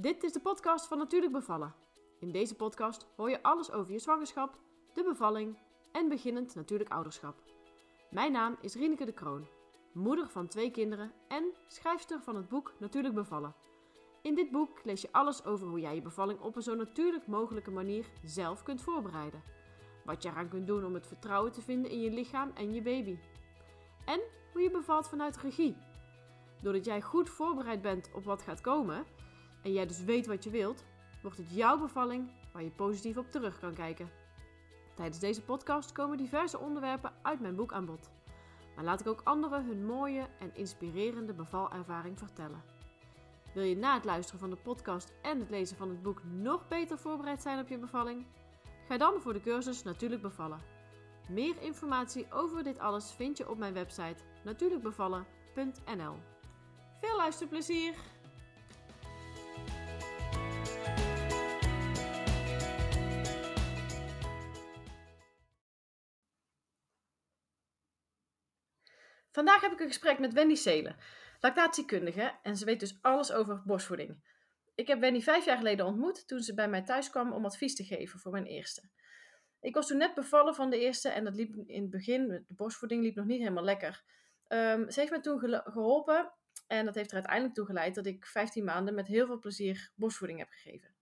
Dit is de podcast van Natuurlijk Bevallen. In deze podcast hoor je alles over je zwangerschap, de bevalling en beginnend natuurlijk ouderschap. Mijn naam is Rieneke de Kroon, moeder van twee kinderen en schrijfster van het boek Natuurlijk Bevallen. In dit boek lees je alles over hoe jij je bevalling op een zo natuurlijk mogelijke manier zelf kunt voorbereiden. Wat je eraan kunt doen om het vertrouwen te vinden in je lichaam en je baby. En hoe je bevalt vanuit regie. Doordat jij goed voorbereid bent op wat gaat komen en jij dus weet wat je wilt, wordt het jouw bevalling waar je positief op terug kan kijken. Tijdens deze podcast komen diverse onderwerpen uit mijn boek aan bod. Maar laat ik ook anderen hun mooie en inspirerende bevalervaring vertellen. Wil je na het luisteren van de podcast en het lezen van het boek nog beter voorbereid zijn op je bevalling? Ga dan voor de cursus Natuurlijk Bevallen. Meer informatie over dit alles vind je op mijn website natuurlijkbevallen.nl. Veel luisterplezier! Vandaag heb ik een gesprek met Wendy Seelen, lactatiekundige, en ze weet dus alles over borstvoeding. Ik heb Wendy vijf jaar geleden ontmoet toen ze bij mij thuis kwam om advies te geven voor mijn eerste. Ik was toen net bevallen van de eerste en dat liep in het begin, de borstvoeding liep nog niet helemaal lekker. Ehm, ze heeft me toen geholpen en dat heeft er uiteindelijk toe geleid dat ik 15 maanden met heel veel plezier borstvoeding heb gegeven.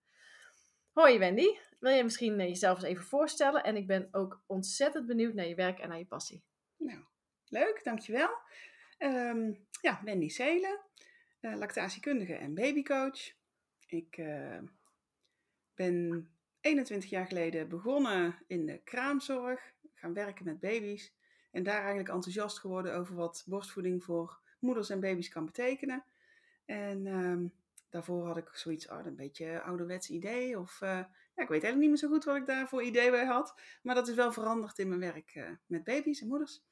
Hoi Wendy, wil je misschien eh, jezelf eens even voorstellen? En ik ben ook ontzettend benieuwd naar je werk en naar je passie. Leuk, dankjewel. Um, ja, Wendy Seelen, uh, lactatiekundige en babycoach. Ik uh, ben 21 jaar geleden begonnen in de kraamzorg, gaan werken met baby's. En daar eigenlijk enthousiast geworden over wat borstvoeding voor moeders en baby's kan betekenen. En um, daarvoor had ik zoiets, oh, een beetje ouderwets idee. Of uh, ja, ik weet eigenlijk niet meer zo goed wat ik daar voor idee bij had. Maar dat is wel veranderd in mijn werk met baby's en moeders.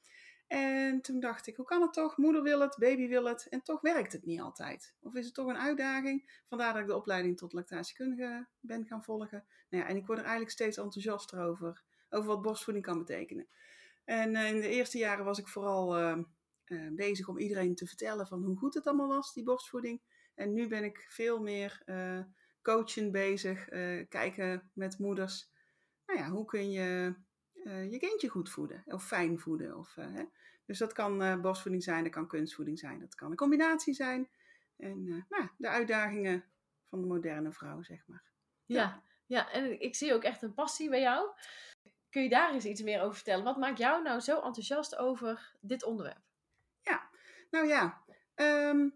En toen dacht ik, hoe kan het toch? Moeder wil het, baby wil het. En toch werkt het niet altijd. Of is het toch een uitdaging? Vandaar dat ik de opleiding tot lactatiekundige ben gaan volgen. Nou ja, en ik word er eigenlijk steeds enthousiaster over. Over wat borstvoeding kan betekenen. En uh, in de eerste jaren was ik vooral uh, uh, bezig om iedereen te vertellen van hoe goed het allemaal was, die borstvoeding. En nu ben ik veel meer coaching bezig. kijken met moeders. Nou ja, hoe kun je uh, je kindje goed voeden of fijn voeden. Of, uh, hè. Dus dat kan uh, borstvoeding zijn, dat kan kunstvoeding zijn, dat kan een combinatie zijn. En nou, de uitdagingen van de moderne vrouw, zeg maar. Ja. ja, ja, en ik zie ook echt een passie bij jou. Kun je daar eens iets meer over vertellen? Wat maakt jou nou zo enthousiast over dit onderwerp? Ja, nou ja, um,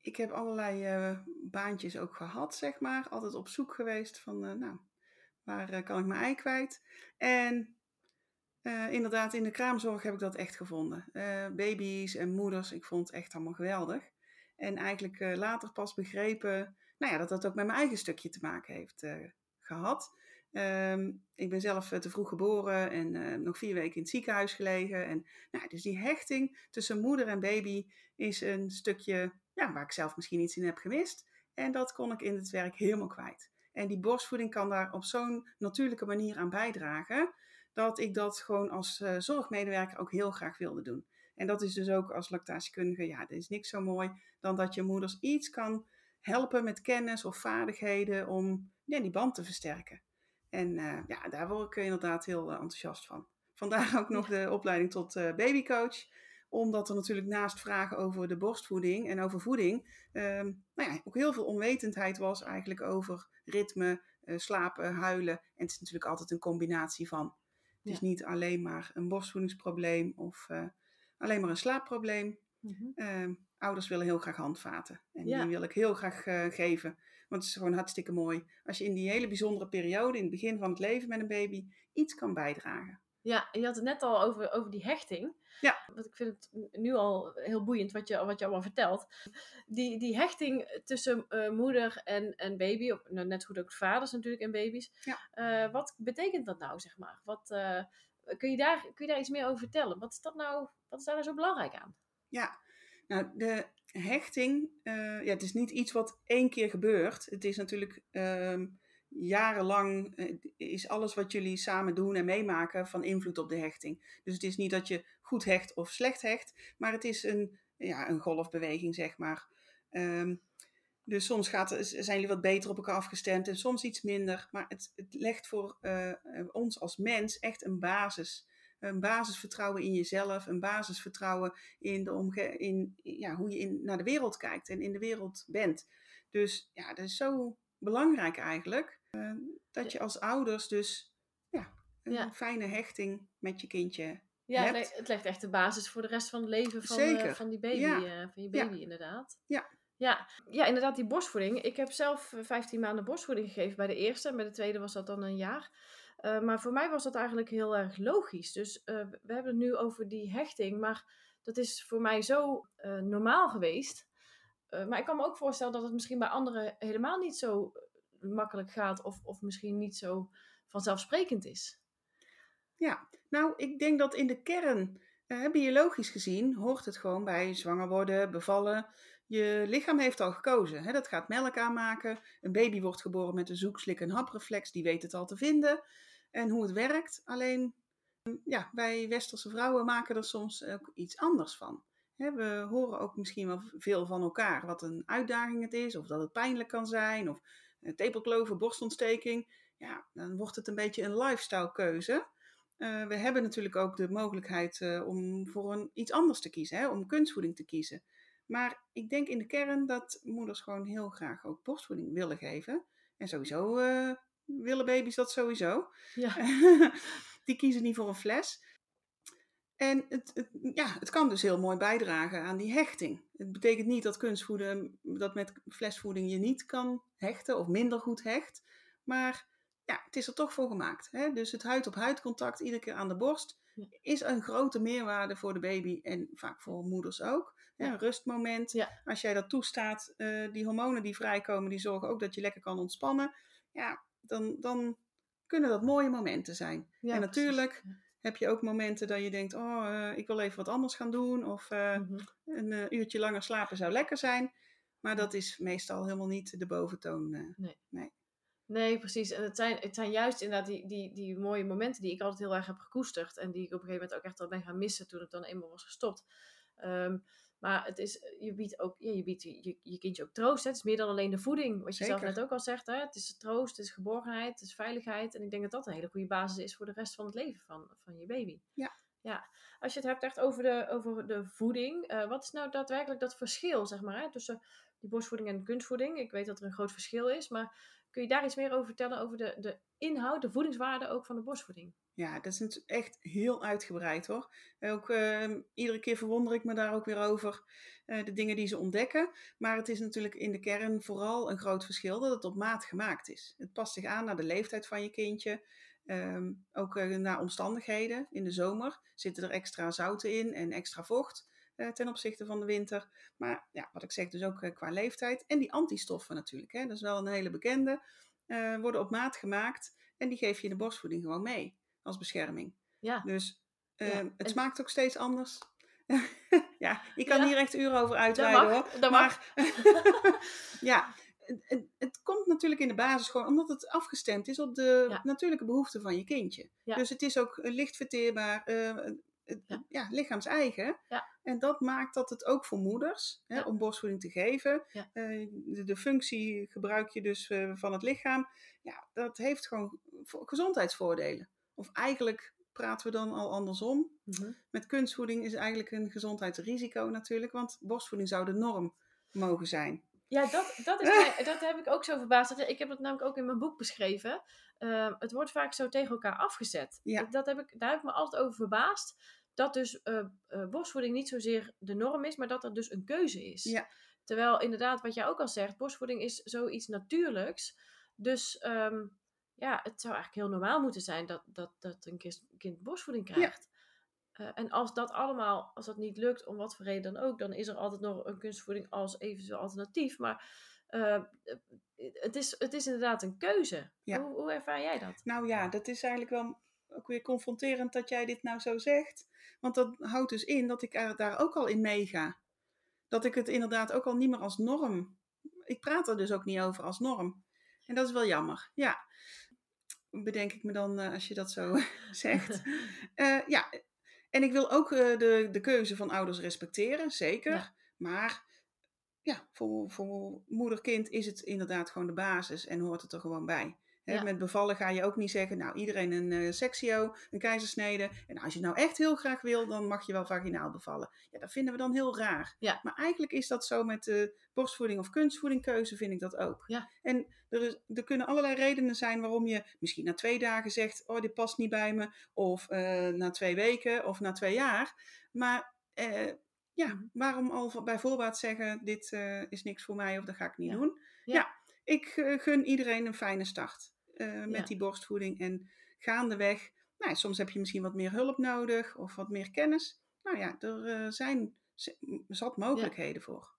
ik heb allerlei baantjes ook gehad, zeg maar. Altijd op zoek geweest van, nou, Waar uh, kan ik mijn ei kwijt? En uh, inderdaad, in de kraamzorg heb ik dat echt gevonden. Uh, baby's en moeders, ik vond het echt allemaal geweldig. En eigenlijk later pas begrepen nou ja, dat dat ook met mijn eigen stukje te maken heeft gehad. Um, ik ben zelf te vroeg geboren en nog vier weken in het ziekenhuis gelegen. En, nou, dus die hechting tussen moeder en baby is een stukje ja, waar ik zelf misschien iets in heb gemist. En dat kon ik in het werk helemaal kwijt. En die borstvoeding kan daar op zo'n natuurlijke manier aan bijdragen, dat ik dat gewoon als uh, zorgmedewerker ook heel graag wilde doen. En dat is dus ook als lactatiekundige, ja, er is niks zo mooi dan dat je moeders iets kan helpen met kennis of vaardigheden om ja, die band te versterken. En uh, ja, daar word ik inderdaad heel uh, enthousiast van. Vandaar ook nog de opleiding tot babycoach omdat er natuurlijk naast vragen over de borstvoeding en over voeding, um, nou ja, ook heel veel onwetendheid was eigenlijk over ritme, uh, slapen, huilen. En het is natuurlijk altijd een combinatie van. Het ja. is niet alleen maar een borstvoedingsprobleem of uh, alleen maar een slaapprobleem. Mm -hmm. uh, ouders willen heel graag handvaten. En ja. die wil ik heel graag uh, geven. Want het is gewoon hartstikke mooi als je in die hele bijzondere periode, in het begin van het leven met een baby, iets kan bijdragen. Ja, je had het net al over, over die hechting. Ja. Want ik vind het nu al heel boeiend wat je, wat je allemaal vertelt. Die, die hechting tussen uh, moeder en, en baby, of, nou, net goed ook vaders natuurlijk en baby's. Ja. Uh, wat betekent dat nou, zeg maar? Wat, uh, kun, je daar, kun je daar iets meer over vertellen? Wat is, dat nou, wat is daar nou zo belangrijk aan? Ja, nou de hechting, ja, het is niet iets wat één keer gebeurt. Het is natuurlijk... Uh, jarenlang is alles wat jullie samen doen en meemaken van invloed op de hechting. Dus het is niet dat je goed hecht of slecht hecht, maar het is een, ja, een golfbeweging, zeg maar. Um, Dus soms gaat, zijn jullie wat beter op elkaar afgestemd en soms iets minder. Maar het, het legt voor uh, ons als mens echt een basis. Een basisvertrouwen in jezelf, een basisvertrouwen in, de omge in ja, hoe je in, naar de wereld kijkt en in de wereld bent. Dus ja, dat is zo belangrijk eigenlijk. Uh, dat je als ouders dus ja, een ja. fijne hechting met je kindje ja, hebt. het legt echt de basis voor de rest van het leven van, uh, van die baby, ja. uh, van je baby inderdaad. Ja. Ja, ja, inderdaad, die borstvoeding. Ik heb zelf 15 maanden borstvoeding gegeven bij de eerste. En bij de tweede was dat dan een jaar. Maar voor mij was dat eigenlijk heel erg logisch. Dus we hebben het nu over die hechting. Maar dat is voor mij zo normaal geweest. maar ik kan me ook voorstellen dat het misschien bij anderen helemaal niet zo makkelijk gaat. Of, of misschien niet zo vanzelfsprekend is. Ja, nou, ik denk dat in de kern, biologisch gezien, hoort het gewoon bij zwanger worden, bevallen je lichaam heeft al gekozen. Hè? Dat gaat melk aanmaken. Een baby wordt geboren met een zoekslik- en hapreflex. Die weet het al te vinden. En hoe het werkt. Alleen, ja, wij westerse vrouwen maken er soms ook iets anders van. We horen ook misschien wel veel van elkaar. Wat een uitdaging het is. Of dat het pijnlijk kan zijn. Of tepelkloven, borstontsteking. Ja, dan wordt het een beetje een lifestyle keuze. Uh, we hebben natuurlijk ook de mogelijkheid uh, om voor een, iets anders te kiezen. Hè? Om kunstvoeding te kiezen. Maar ik denk in de kern dat moeders gewoon heel graag ook borstvoeding willen geven. En sowieso uh, willen baby's dat sowieso. Ja. Die kiezen niet voor een fles. En het, het, ja, het kan dus heel mooi bijdragen aan die hechting. Het betekent niet dat kunstvoeden, dat met flesvoeding je niet kan hechten of minder goed hecht. Maar ja, het is er toch voor gemaakt. Hè? Dus het huid-op-huid contact iedere keer aan de borst is een grote meerwaarde voor de baby en vaak voor moeders ook. Een rustmoment. Als jij dat toestaat, uh, die hormonen die vrijkomen, die zorgen ook dat je lekker kan ontspannen. Ja, dan, dan kunnen dat mooie momenten zijn. en natuurlijk heb je ook momenten dat je denkt, oh, uh, ik wil even wat anders gaan doen. Of uh, mm -hmm. een uurtje langer slapen zou lekker zijn. Maar dat is meestal helemaal niet de boventoon. nee. nee. Nee, precies. En het zijn, het zijn juist inderdaad die, die, die mooie momenten die ik altijd heel erg heb gekoesterd. En die ik op een gegeven moment ook echt wel ben gaan missen toen het dan eenmaal was gestopt. Um, maar het is, je biedt ook ja, je, biedt je, je kindje ook troost. Hè? Het is meer dan alleen de voeding. Wat je zelf net ook al zegt. Hè? Het is troost, het is geborgenheid, het is veiligheid. En ik denk dat dat een hele goede basis is voor de rest van het leven van, van je baby. Ja. ja. Als je het hebt echt over de, over de voeding. Uh, wat is nou daadwerkelijk dat verschil zeg maar, hè? tussen die borstvoeding en de kunstvoeding? Ik weet dat er een groot verschil is. Maar Kun je daar iets meer over vertellen, over de, de inhoud, de voedingswaarde ook van de borstvoeding? Ja, dat is echt heel uitgebreid hoor. Ook uh, iedere keer verwonder ik me daar ook weer over uh, de dingen die ze ontdekken. Maar het is natuurlijk in de kern vooral een groot verschil dat het op maat gemaakt is. Het past zich aan naar de leeftijd van je kindje. Um, ook uh, naar omstandigheden. In de zomer zitten er extra zouten in en extra vocht ten opzichte van de winter. Maar ja, wat ik zeg, dus ook qua leeftijd. En die antistoffen natuurlijk. Hè, dat is wel een hele bekende. worden op maat gemaakt en die geef je in de borstvoeding gewoon mee als bescherming. Ja. Dus uh, het smaakt ook steeds anders. ja, ik kan hier echt uren over uitweiden hoor. Dat maar, ja, het, het, komt natuurlijk in de basis gewoon omdat het afgestemd is op de natuurlijke behoeften van je kindje. Dus het is ook licht verteerbaar, uh, ja. ja. lichaams-eigen. Ja. En dat maakt dat het ook voor moeders, hè, om borstvoeding te geven, uh, de, de, functie gebruik je dus uh, van het lichaam. Ja, dat heeft gewoon gezondheidsvoordelen. Of eigenlijk praten we dan al andersom. Mm-hmm. Met kunstvoeding is eigenlijk een gezondheidsrisico natuurlijk, want borstvoeding zou de norm mogen zijn. Ja, dat, dat, is mij, dat heb ik ook zo verbaasd. Ik heb het namelijk ook in mijn boek beschreven. Uh, het wordt vaak zo tegen elkaar afgezet. Ja. Dat heb ik, daar heb ik me altijd over verbaasd dat dus uh, uh, borstvoeding niet zozeer de norm is, maar dat er dus een keuze is. Ja. Terwijl inderdaad, wat jij ook al zegt, borstvoeding is zoiets natuurlijks. Dus um, ja, het zou eigenlijk heel normaal moeten zijn dat, dat, dat een kind, kind borstvoeding krijgt. Ja. Uh, en als dat allemaal, als dat niet lukt, om wat voor reden dan ook, dan is er altijd nog een kunstvoeding als eventueel alternatief. Maar het, is, het is inderdaad een keuze. Ja. Hoe, hoe ervaar jij dat? Nou ja, dat is eigenlijk wel ook weer confronterend dat jij dit nou zo zegt. Want dat houdt dus in dat ik daar ook al in meega. Dat ik het inderdaad ook al niet meer als norm. Ik praat er dus ook niet over als norm. En dat is wel jammer. Ja. Bedenk ik me dan uh, als je dat zo zegt. Uh, ja. En ik wil ook uh, de, de keuze van ouders respecteren, zeker. Ja. Maar ja, voor, voor moeder-kind is het inderdaad gewoon de basis en hoort het er gewoon bij. Ja. Met bevallen ga je ook niet zeggen, nou iedereen een eh sectio, een keizersnede. En als je nou echt heel graag wil, dan mag je wel vaginaal bevallen. Ja, dat vinden we dan heel raar. Ja. Maar eigenlijk is dat zo met de borstvoeding of kunstvoedingkeuze, vind ik dat ook. Ja. En er, is, er kunnen allerlei redenen zijn waarom je misschien na twee dagen zegt, oh dit past niet bij me. Of eh, na twee weken of na twee jaar. Maar eh, ja, waarom al bij voorbaat zeggen, dit eh, is niks voor mij of dat ga ik niet doen. Ja. Ja, ik eh, gun iedereen een fijne start eh, met Ja. die borstvoeding. En gaandeweg, nou, ja, soms heb je misschien wat meer hulp nodig of wat meer kennis. Nou ja, er eh, zijn zat mogelijkheden voor.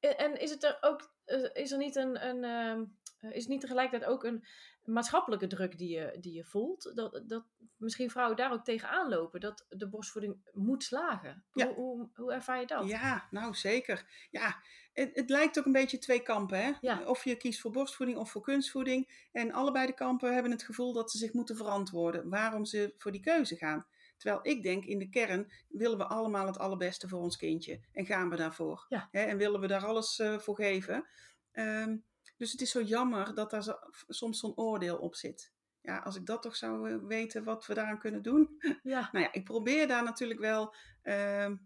En, en is het er ook, is er niet een, een ehm, eh, is niet tegelijkertijd ook een maatschappelijke druk die je, die je voelt? Dat, dat misschien vrouwen daar ook tegenaan lopen, dat de borstvoeding moet slagen. Ja. Hoe, hoe, hoe ervaar je dat? Ja, nou zeker. Ja, het, het lijkt ook een beetje twee kampen. Hè? Ja. Of je kiest voor borstvoeding of voor kunstvoeding. En allebei de kampen hebben het gevoel dat ze zich moeten verantwoorden waarom ze voor die keuze gaan. Terwijl ik denk, in de kern willen we allemaal het allerbeste voor ons kindje. En gaan we daarvoor. Ja. Hè? En willen we daar alles eh, voor geven. Ehm, dus het is zo jammer dat daar zo- soms zo'n oordeel op zit. Ja, als ik dat toch zou eh, weten wat we daaraan kunnen doen. Ja. Nou ja, ik probeer daar natuurlijk wel ehm,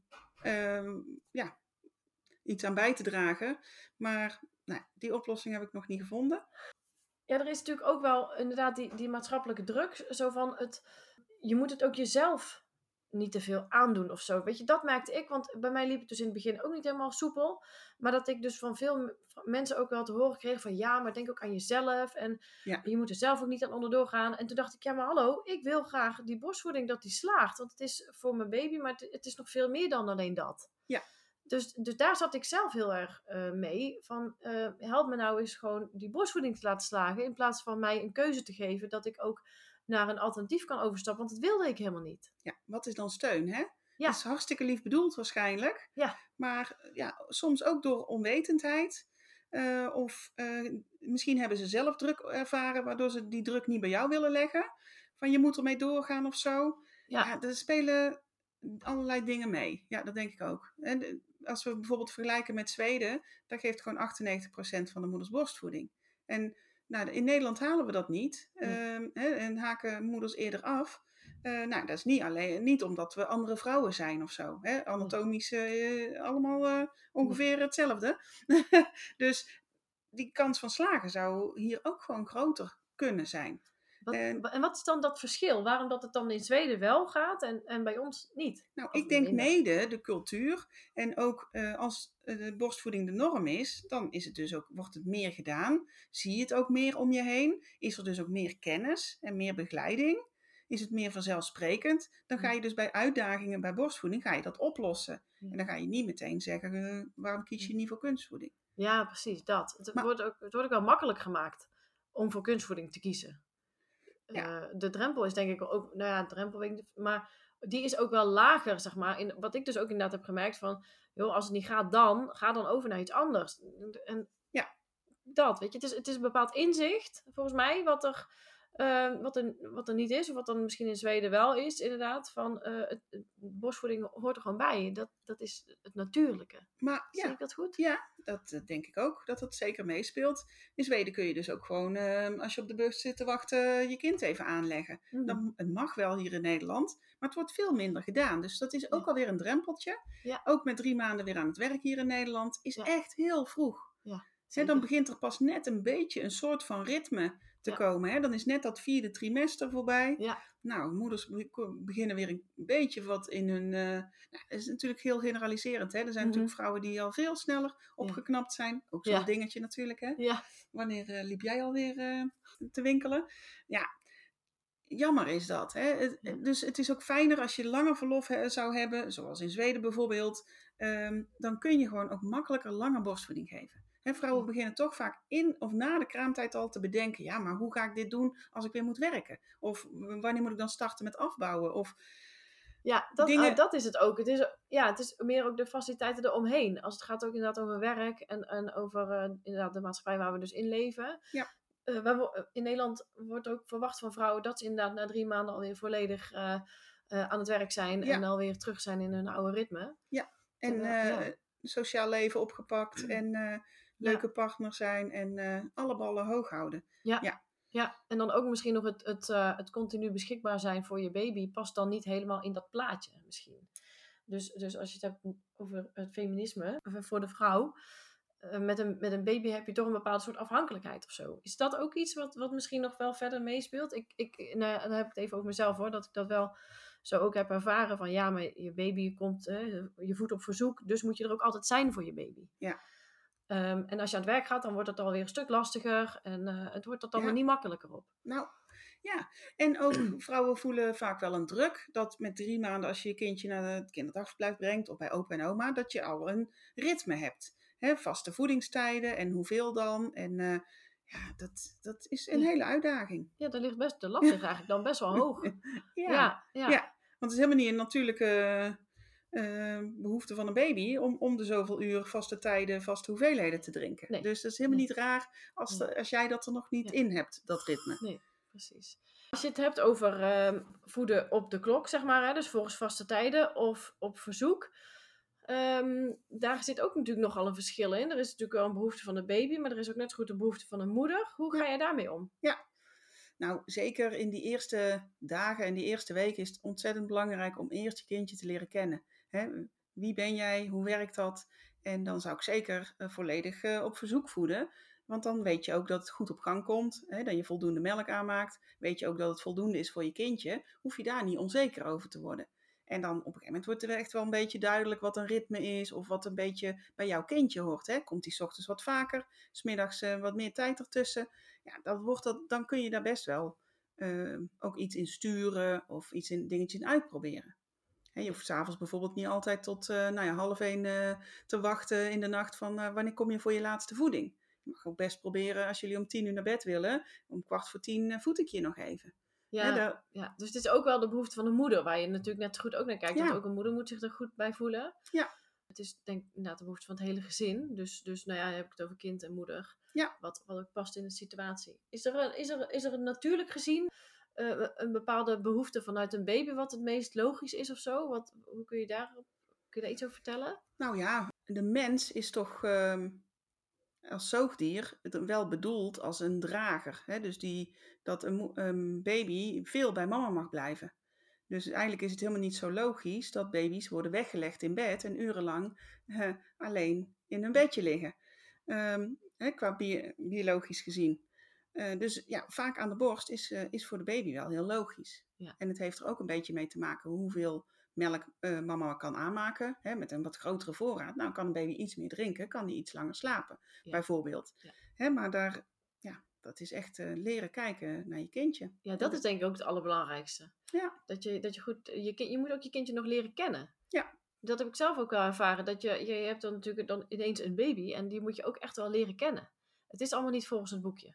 ehm, ja, iets aan bij te dragen. Maar nou, die oplossing heb ik nog niet gevonden. Ja, er is natuurlijk ook wel inderdaad die, die maatschappelijke druk. Zo van het, je moet het ook jezelf niet te veel aandoen of zo. Weet je, dat merkte ik. Want bij mij liep het dus in het begin ook niet helemaal soepel. Maar dat ik dus van veel mensen ook wel te horen kreeg van... Ja, maar denk ook aan jezelf. En Ja. je moet er zelf ook niet aan onderdoor gaan. En toen dacht ik, ja maar hallo, ik wil graag die borstvoeding dat die slaagt. Want het is voor mijn baby, maar het, het is nog veel meer dan alleen dat. Ja. Dus, dus daar zat ik zelf heel erg eh, mee. Van eh, help me nou eens gewoon die borstvoeding te laten slagen. In plaats van mij een keuze te geven dat ik ook naar een alternatief kan overstappen. Want dat wilde ik helemaal niet. Ja, wat is dan steun, hè? Ja. Dat is hartstikke lief bedoeld waarschijnlijk. Ja. Maar eh, ja, soms ook door onwetendheid. Eh, of eh, misschien hebben ze zelf druk ervaren, waardoor ze die druk niet bij jou willen leggen. Van je moet ermee doorgaan of zo. Ja. Ja, er spelen allerlei dingen mee. Ja, dat denk ik ook. En de- als we bijvoorbeeld vergelijken met Zweden, daar geeft gewoon 98% van de moeders borstvoeding. En nou, in Nederland halen we dat niet. Nee. Ehm, hè, en haken moeders eerder af. Eh, nou, dat is niet alleen niet omdat we andere vrouwen zijn of zo. Hè? Anatomisch eh, allemaal eh, ongeveer hetzelfde. dus die kans van slagen zou hier ook gewoon groter kunnen zijn. Wat, En- wat is dan dat verschil? Waarom dat het dan in Zweden wel gaat en, en bij ons niet? Nou, Of ik denk minder? mede de cultuur. En ook eh, als eh, de borstvoeding de norm is, dan is het dus ook, wordt het meer gedaan. Zie je het ook meer om je heen. Is er dus ook meer kennis en meer begeleiding. Is het meer vanzelfsprekend. Dan ga je dus bij uitdagingen bij borstvoeding ga je dat oplossen. En dan ga je niet meteen zeggen, eh, waarom kies je niet voor kunstvoeding? Ja, precies, dat. Het, Maar- wordt ook, het wordt ook wel makkelijk gemaakt om voor kunstvoeding te kiezen. Ja. Eh, de drempel is denk ik ook, nou ja, drempel weet ik niet, maar die is ook wel lager, zeg maar. In, wat ik dus ook inderdaad heb gemerkt van, joh, als het niet gaat dan, ga dan over naar iets anders. En Ja. dat, weet je, het is, het is een bepaald inzicht, volgens mij, wat er, eh, wat er, wat er niet is, of wat dan misschien in Zweden wel is, inderdaad, van eh, het, hoort er gewoon bij. Dat, dat is het natuurlijke. Maar Zie ja, ik dat goed? Ja, dat eh, denk ik ook, dat dat zeker meespeelt. In Zweden kun je dus ook gewoon, eh, als je op de bus zit te wachten, je kind even aanleggen. Mhm. Dan, het mag wel hier in Nederland, maar het wordt veel minder gedaan. Dus dat is ook Ja. alweer een drempeltje. Ja. Ook met drie maanden weer aan het werk hier in Nederland, is echt heel vroeg. Ja, dan begint er pas net een beetje een soort van ritme te Ja. komen. Hè? Dan is net dat vierde trimester voorbij. Ja. Nou, moeders be- beginnen weer een beetje wat in hun... eh nou, dat is natuurlijk heel generaliserend. Hè? Er zijn Mhm. natuurlijk vrouwen die al veel sneller opgeknapt zijn. Ook zo'n dingetje natuurlijk. Hè? Ja, Wanneer eh, liep jij alweer eh te winkelen? Ja, jammer is dat. Hè? Dus het is ook fijner als je langer verlof he- zou hebben, zoals in Zweden bijvoorbeeld. Ehm, dan kun je gewoon ook makkelijker langer borstvoeding geven. Vrouwen beginnen toch vaak in of na de kraamtijd al te bedenken: ja, maar hoe ga ik dit doen als ik weer moet werken? Of wanneer moet ik dan starten met afbouwen? Of ja dat, Dingen- eh, dat is het ook. Het is, ja, het is meer ook de faciliteiten eromheen. Als het gaat ook inderdaad over werk en, en over eh, inderdaad de maatschappij waar we dus in leven. Ja. Eh, eh, in Nederland wordt ook verwacht van vrouwen dat ze inderdaad na drie maanden alweer volledig aan het werk zijn Ja. en alweer terug zijn in hun oude ritme. En ja. sociaal leven opgepakt en eh, leuke partner zijn en eh, alle ballen hoog houden. Ja. Ja. Ja, en dan ook misschien nog het, het, eh, het continu beschikbaar zijn voor je baby past dan niet helemaal in dat plaatje misschien. Dus, dus als je het hebt over het feminisme voor de vrouw, eh, met, een, met een baby heb je toch een bepaald soort afhankelijkheid of zo. Is dat ook iets wat, wat misschien nog wel verder meespeelt? Ik, ik, eh, dan heb ik het even over mezelf hoor, dat ik dat wel zo ook heb ervaren van ja, maar je baby komt, je voet op verzoek, dus moet je er ook altijd zijn voor je baby. Ja. Ehm, en als je aan het werk gaat, dan wordt het alweer een stuk lastiger en eh, het wordt er dan Ja. niet makkelijker op. Nou, ja. En ook vrouwen voelen vaak wel een druk dat met drie maanden als je je kindje naar het kinderdagverblijf brengt of bij opa en oma, dat je al een ritme hebt. Hè, vaste voedingstijden en hoeveel dan. En eh, ja, dat, dat is een Ja. hele uitdaging. Ja, daar ligt best, de lat ligt eigenlijk dan best wel hoog. Ja, Ja, ja. Ja. want het is helemaal niet een natuurlijke eh, behoefte van een baby om om de zoveel uur vaste tijden, vaste hoeveelheden te drinken. Nee. Dus dat is helemaal Nee. niet raar als, Nee. de- als jij dat er nog niet Ja. in hebt, dat ritme. precies. Als je het hebt over ehm, voeden op de klok, zeg maar, hè, dus volgens vaste tijden of op verzoek. ehm, daar zit ook natuurlijk nogal een verschil in. Er is natuurlijk wel een behoefte van de baby, maar er is ook net zo goed een behoefte van een moeder. Hoe ga je daarmee om? Nou, zeker in die eerste dagen en die eerste weken is het ontzettend belangrijk om eerst je kindje te leren kennen. Hè? Wie ben jij? Hoe werkt dat? En dan zou ik zeker eh, volledig eh, op verzoek voeden. Want dan weet je ook dat het goed op gang komt. Hè? Dat je voldoende melk aanmaakt. Weet je ook dat het voldoende is voor je kindje. Hoef je daar niet onzeker over te worden. En dan op een gegeven moment wordt er echt wel een beetje duidelijk wat een ritme is. Of wat een beetje bij jouw kindje hoort. Hè? Komt die 's ochtends wat vaker? Smiddags eh wat meer tijd ertussen? Ja, dan, wordt dat, dan kun je daar best wel ook iets in sturen of iets in dingetjes in uitproberen. Je hoeft s'avonds bijvoorbeeld niet altijd tot eh, nou ja, half één eh, te wachten in de nacht van eh, wanneer kom je voor je laatste voeding. Je mag ook best proberen als jullie om tien uur naar bed willen, om kwart voor tien voed ik je nog even. Ja, daar- ja, dus het is ook wel de behoefte van de moeder, waar je natuurlijk net goed ook naar kijkt. Ja. Want ook een moeder moet zich er goed bij voelen. Ja. Het is denk ik inderdaad de behoefte van het hele gezin. Dus, dus nou ja, heb ik het over kind en moeder. Ja. Wat, wat ook past in de situatie. Is er, een, is er, is er een natuurlijk gezien eh, een bepaalde behoefte vanuit een baby wat het meest logisch is of zo? Wat, hoe kun je, daarop, kun je daar iets over vertellen? Nou ja, de mens is toch ehm, als zoogdier wel bedoeld als een drager. Hè? Dus die, dat een, baby veel bij mama mag blijven. Dus eigenlijk is het helemaal niet zo logisch dat baby's worden weggelegd in bed en urenlang eh, alleen in hun bedje liggen. Ehm, hè, qua bi- biologisch gezien. Eh, dus ja, vaak aan de borst is, eh, is voor de baby wel heel logisch. Ja. En het heeft er ook een beetje mee te maken hoeveel melk eh, mama kan aanmaken. Hè, met een wat grotere voorraad. Nou, kan een baby iets meer drinken, kan die iets langer slapen, Ja. bijvoorbeeld. Ja. Hè, maar daar, ja, dat is echt leren kijken naar je kindje. Ja, dat is denk ik ook het allerbelangrijkste. Ja. Dat je, dat je goed, je, kind- je moet ook je kindje nog leren kennen. Ja. Dat heb ik zelf ook wel ervaren. Dat je, je, je hebt dan natuurlijk dan ineens een baby en die moet je ook echt wel leren kennen. Het is allemaal niet volgens het boekje.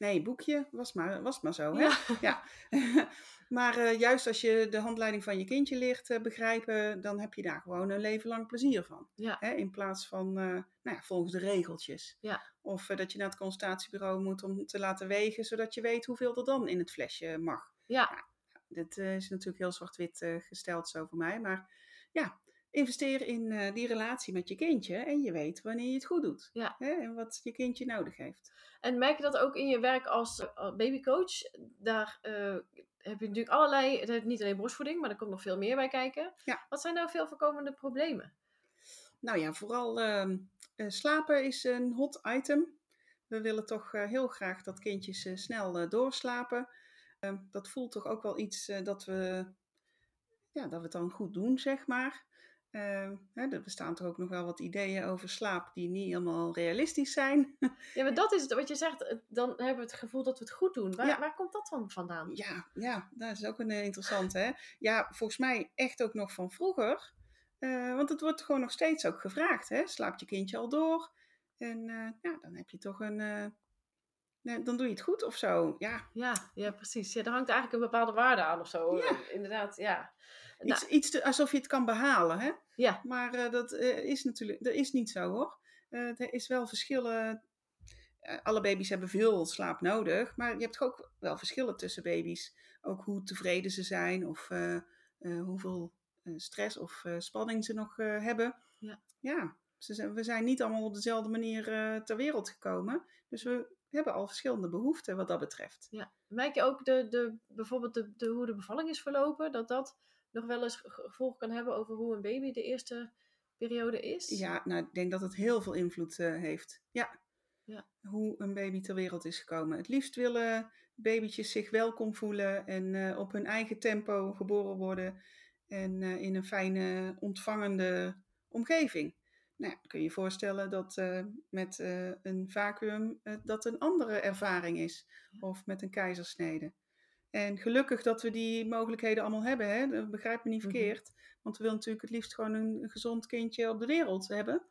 Nee, boekje was maar, was maar zo. Hè? Ja. Ja. maar eh, juist als je de handleiding van je kindje leert eh, begrijpen, dan heb je daar gewoon een leven lang plezier van. Ja. Hè? In plaats van eh, nou ja, volgens de regeltjes. Ja. Of dat je naar het consultatiebureau moet om te laten wegen, zodat je weet hoeveel er dan in het flesje mag. Ja, Dit is natuurlijk heel zwart-wit gesteld zo voor mij. Maar ja, investeer in eh, die relatie met je kindje en je weet wanneer je het goed doet. Ja. Hè? En wat je kindje nodig heeft. En merk je dat ook in je werk als eh, babycoach? Daar eh, heb je natuurlijk allerlei, het niet alleen borstvoeding, maar er komt nog veel meer bij kijken. Ja. Wat zijn nou veel voorkomende problemen? Nou ja, vooral ehm, eh, slapen is een hot item. We willen toch heel graag dat kindjes snel doorslapen. Ehm, dat voelt toch ook wel iets dat, we, ja, dat we het dan goed doen, zeg maar. Ehm, hè, er bestaan toch ook nog wel wat ideeën over slaap die niet helemaal realistisch zijn. Ja, maar dat is het, wat je zegt, dan hebben we het gevoel dat we het goed doen. Waar, Ja. waar komt dat dan vandaan? Ja, ja, dat is ook een eh, interessante. Hè? Ja, volgens mij echt ook nog van vroeger. Eh, want het wordt gewoon nog steeds ook gevraagd. Hè? Slaapt je kindje al door? En eh, ja, dan heb je toch een. nee, dan doe je het goed of zo. Ja, Ja, ja, precies. Ja, er hangt eigenlijk een bepaalde waarde aan of zo. Ja. Inderdaad, ja. Iets, Nou, iets te, alsof je het kan behalen. Hè? ja, Maar eh, dat eh, is natuurlijk dat is niet zo hoor. Eh, er is wel verschillen. alle baby's hebben veel slaap nodig. Maar je hebt ook wel verschillen tussen baby's. Ook hoe tevreden ze zijn of hoeveel stress of spanning ze nog hebben. Ja. Ja, ze zijn, we zijn niet allemaal op dezelfde manier ter wereld gekomen. Dus we hebben al verschillende behoeften wat dat betreft. Ja. Merk je ook de, de, bijvoorbeeld de, de, hoe de bevalling is verlopen, dat dat nog wel eens ge- gevolg kan hebben over hoe een baby de eerste periode is? Ja, nou, ik denk dat het heel veel invloed eh, heeft. Ja. Ja. Hoe een baby ter wereld is gekomen. Het liefst willen babytjes zich welkom voelen en eh, op hun eigen tempo geboren worden. En eh, in een fijne, ontvangende omgeving. Nou, kun je je voorstellen dat met een vacuüm dat een andere ervaring is. Of met een keizersnede. En gelukkig dat we die mogelijkheden allemaal hebben. Hè? Begrijp me niet Mhm. verkeerd. Want we willen natuurlijk het liefst gewoon een gezond kindje op de wereld hebben.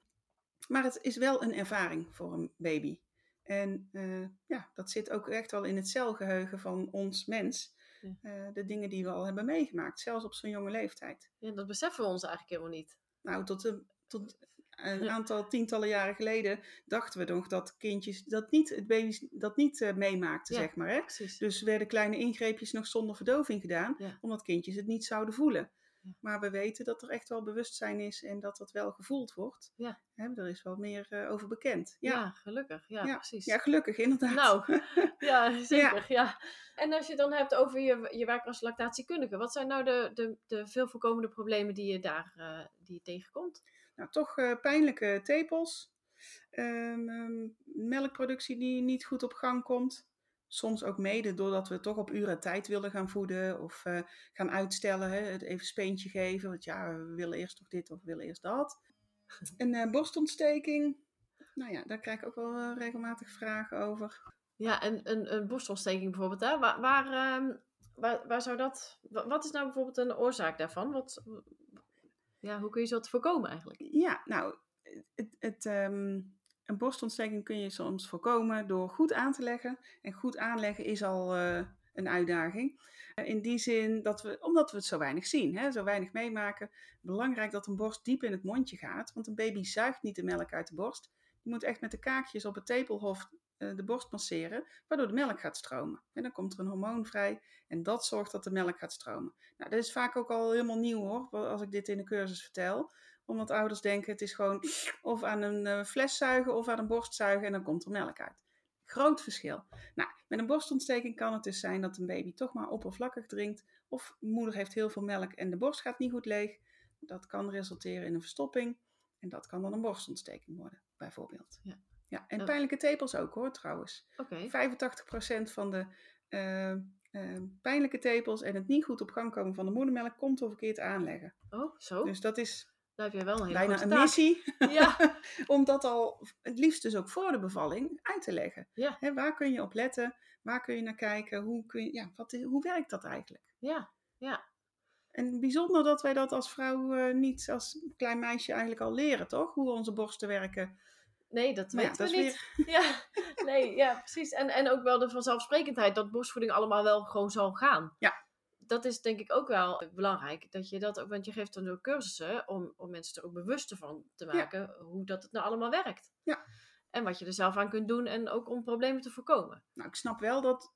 Maar het is wel een ervaring voor een baby. En eh, ja, dat zit ook echt wel in het celgeheugen van ons mens. Ja. Eh, de dingen die we al hebben meegemaakt, zelfs op zo'n jonge leeftijd. Ja, dat beseffen we ons eigenlijk helemaal niet. Nou, tot, een tot een aantal tientallen jaren geleden dachten we nog dat kindjes dat niet, het baby's dat niet eh, meemaakten, Ja. zeg maar. Hè? Precies. Dus werden kleine ingreepjes nog zonder verdoving gedaan, Ja. omdat kindjes het niet zouden voelen. Ja. Maar we weten dat er echt wel bewustzijn is en dat dat wel gevoeld wordt. Ja. Hè, er is wel meer eh, over bekend. ja. Ja. gelukkig. Ja, Ja. precies. ja, gelukkig inderdaad. Nou, ja, zeker. Ja. En als je het dan hebt over je, je werk als lactatiekundige, wat zijn nou de, de, de veel voorkomende problemen die je daar eh, die je tegenkomt? Nou, toch eh, pijnlijke tepels. Ehm, ehm, melkproductie die niet goed op gang komt. Soms ook mede doordat we toch op uren tijd willen gaan voeden of eh, gaan uitstellen. Hè, het even speentje geven. Want ja, we willen eerst nog dit of we willen eerst dat. Een eh, borstontsteking. Nou ja, daar krijg ik ook wel regelmatig vragen over. Ja, en een, een borstontsteking bijvoorbeeld, hè? Waar, waar, ehm, waar, waar zou dat... wa- Wat is nou bijvoorbeeld een oorzaak daarvan? Wat, ja, hoe kun je te voorkomen eigenlijk? Ja, nou, het, het, ehm, een borstontsteking kun je soms voorkomen door goed aan te leggen. En goed aanleggen is al eh, een uitdaging. Eh, in die zin dat we, omdat we het zo weinig zien, hè, zo weinig meemaken, belangrijk dat een borst diep in het mondje gaat. Want een baby zuigt niet de melk uit de borst. Die moet echt met de kaakjes op het tepelhof de borst masseren, waardoor de melk gaat stromen. En dan komt er een hormoon vrij en dat zorgt dat de melk gaat stromen. Nou, dat is vaak ook al helemaal nieuw hoor, als ik dit in de cursus vertel omdat ouders denken het is gewoon of aan een eh, fles zuigen of aan een borst zuigen en dan komt er melk uit. Groot verschil. Nou, met een borstontsteking kan het dus zijn dat een baby toch maar oppervlakkig drinkt. Of moeder heeft heel veel melk en de borst gaat niet goed leeg. Dat kan resulteren in een verstopping. En dat kan dan een borstontsteking worden, bijvoorbeeld. Ja. Ja, en pijnlijke tepels ook hoor, trouwens. Oké, 85% van de eh, eh, pijnlijke tepels en het niet goed op gang komen van de moedermelk komt door verkeerd aanleggen. oh, zo. Dus dat is Daar heb je wel een hele bijna een missie Ja, om dat al het liefst dus ook voor de bevalling uit te leggen. Ja. Hè, waar kun je op letten? Waar kun je naar kijken? Hoe, kun je, ja, wat, hoe werkt dat eigenlijk? ja, ja. En bijzonder dat wij dat als vrouw eh, niet als klein meisje eigenlijk al leren, toch? Hoe onze borsten werken. Nee, dat Maar ja, weten we niet. Ja, nee, ja, precies. En, en ook wel de vanzelfsprekendheid dat borstvoeding allemaal wel gewoon zal gaan. Ja. Dat is denk ik ook wel belangrijk. Dat je dat ook, want je geeft dan ook cursussen om, om mensen er ook bewust van te maken hoe dat het nou allemaal werkt. Ja. En wat je er zelf aan kunt doen en ook om problemen te voorkomen. Nou, ik snap wel dat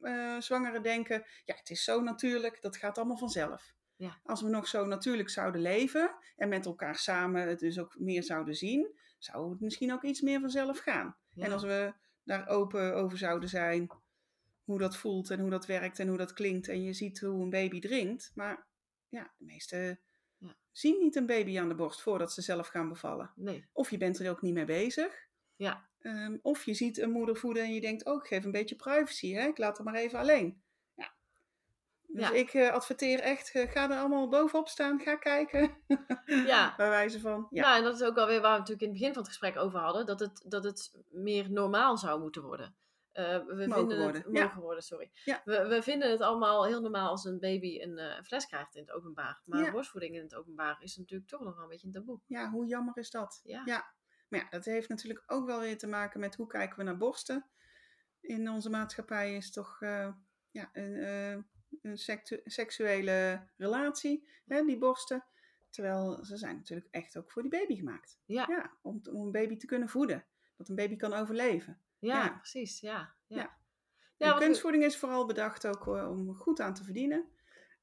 eh, zwangeren denken, ja, het is zo natuurlijk, dat gaat allemaal vanzelf. Ja. Als we nog zo natuurlijk zouden leven en met elkaar samen het dus ook meer zouden zien, zou het misschien ook iets meer vanzelf gaan. Ja. En als we daar open over zouden zijn, hoe dat voelt en hoe dat werkt en hoe dat klinkt. En je ziet hoe een baby drinkt. Maar ja, de meesten Ja. zien niet een baby aan de borst voordat ze zelf gaan bevallen. Nee, Of je bent er ook niet mee bezig. ja, Ehm, of je ziet een moeder voeden en je denkt, oh, ik geef een beetje privacy. Hè? Ik laat het maar even alleen. Dus ik eh, adverteer echt, eh, ga er allemaal bovenop staan, ga kijken. Ja. Bij wijze van, ja. Nou, en dat is ook alweer waar we natuurlijk in het begin van het gesprek over hadden. Dat het, dat het meer normaal zou moeten worden. Eh, we Mogen vinden worden, het, ja. mogen worden, sorry. Ja. We, we vinden het allemaal heel normaal als een baby een eh, fles krijgt in het openbaar. Maar Ja. borstvoeding in het openbaar is natuurlijk toch nog wel een beetje een taboe. ja, hoe jammer is dat? Ja. Ja. Maar ja, dat heeft natuurlijk ook wel weer te maken met hoe kijken we naar borsten. In onze maatschappij is toch ja, een, een seksuele relatie, hè, die borsten. Terwijl ze zijn natuurlijk echt ook voor die baby gemaakt. Ja, ja, Ja, om, om een baby te kunnen voeden. Dat een baby kan overleven. Ja. precies. Ja, ja. Ja. ja. kunstvoeding is vooral bedacht ook eh, om goed aan te verdienen.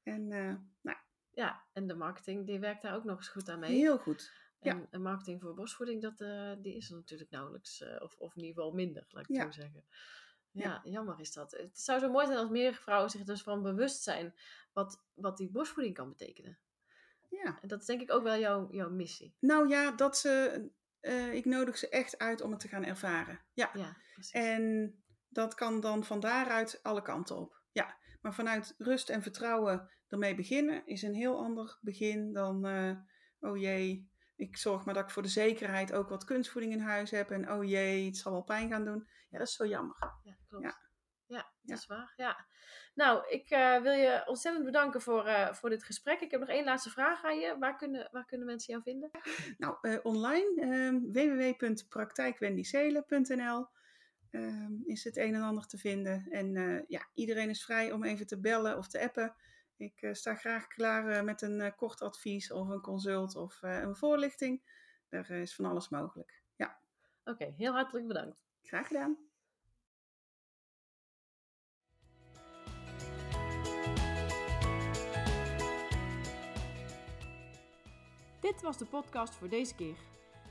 En eh, nou, ja, en de marketing die werkt daar ook nog eens goed aan mee. heel goed. Ja. En, en marketing voor borstvoeding, dat, eh, die is er natuurlijk nauwelijks. of, of in ieder geval minder, laat ik het Ja. zo zeggen. Ja, jammer is dat. Het zou zo mooi zijn als meer vrouwen zich dus van bewust zijn wat, wat die borstvoeding kan betekenen. Ja. En dat is denk ik ook wel jouw, jouw missie. Nou ja, dat ze, eh, ik nodig ze echt uit om het te gaan ervaren. Ja. Ja. En dat kan dan van daaruit alle kanten op. Ja, maar vanuit rust en vertrouwen ermee beginnen is een heel ander begin dan, eh, oh jee, ik zorg maar dat ik voor de zekerheid ook wat kunstvoeding in huis heb. En oh jee, het zal wel pijn gaan doen. Ja, dat is zo jammer. Ja, klopt. Ja. Ja, dat Ja. is waar. Ja. Nou, ik eh, wil je ontzettend bedanken voor, eh, voor dit gesprek. Ik heb nog één laatste vraag aan je. Waar kunnen, waar kunnen mensen jou vinden? Nou, eh, online, eh www.praktijkwendycelen.nl ehm, is het een en ander te vinden. En ja, iedereen is vrij om even te bellen of te appen. Ik eh, sta graag klaar eh, met een eh, kort advies of een consult of eh, een voorlichting. Er is van alles mogelijk. Ja, Oké, heel hartelijk bedankt. graag gedaan. Dit was de podcast voor deze keer.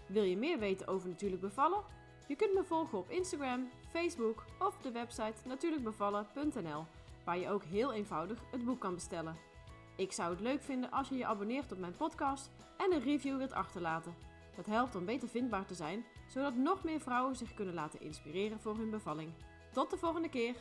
Wil je meer weten over Natuurlijk Bevallen? Je kunt me volgen op Instagram, Facebook of de website natuurlijkbevallen.nl, waar je ook heel eenvoudig het boek kan bestellen. Ik zou het leuk vinden als je je abonneert op mijn podcast en een review wilt achterlaten. Dat helpt om beter vindbaar te zijn, zodat nog meer vrouwen zich kunnen laten inspireren voor hun bevalling. Tot de volgende keer!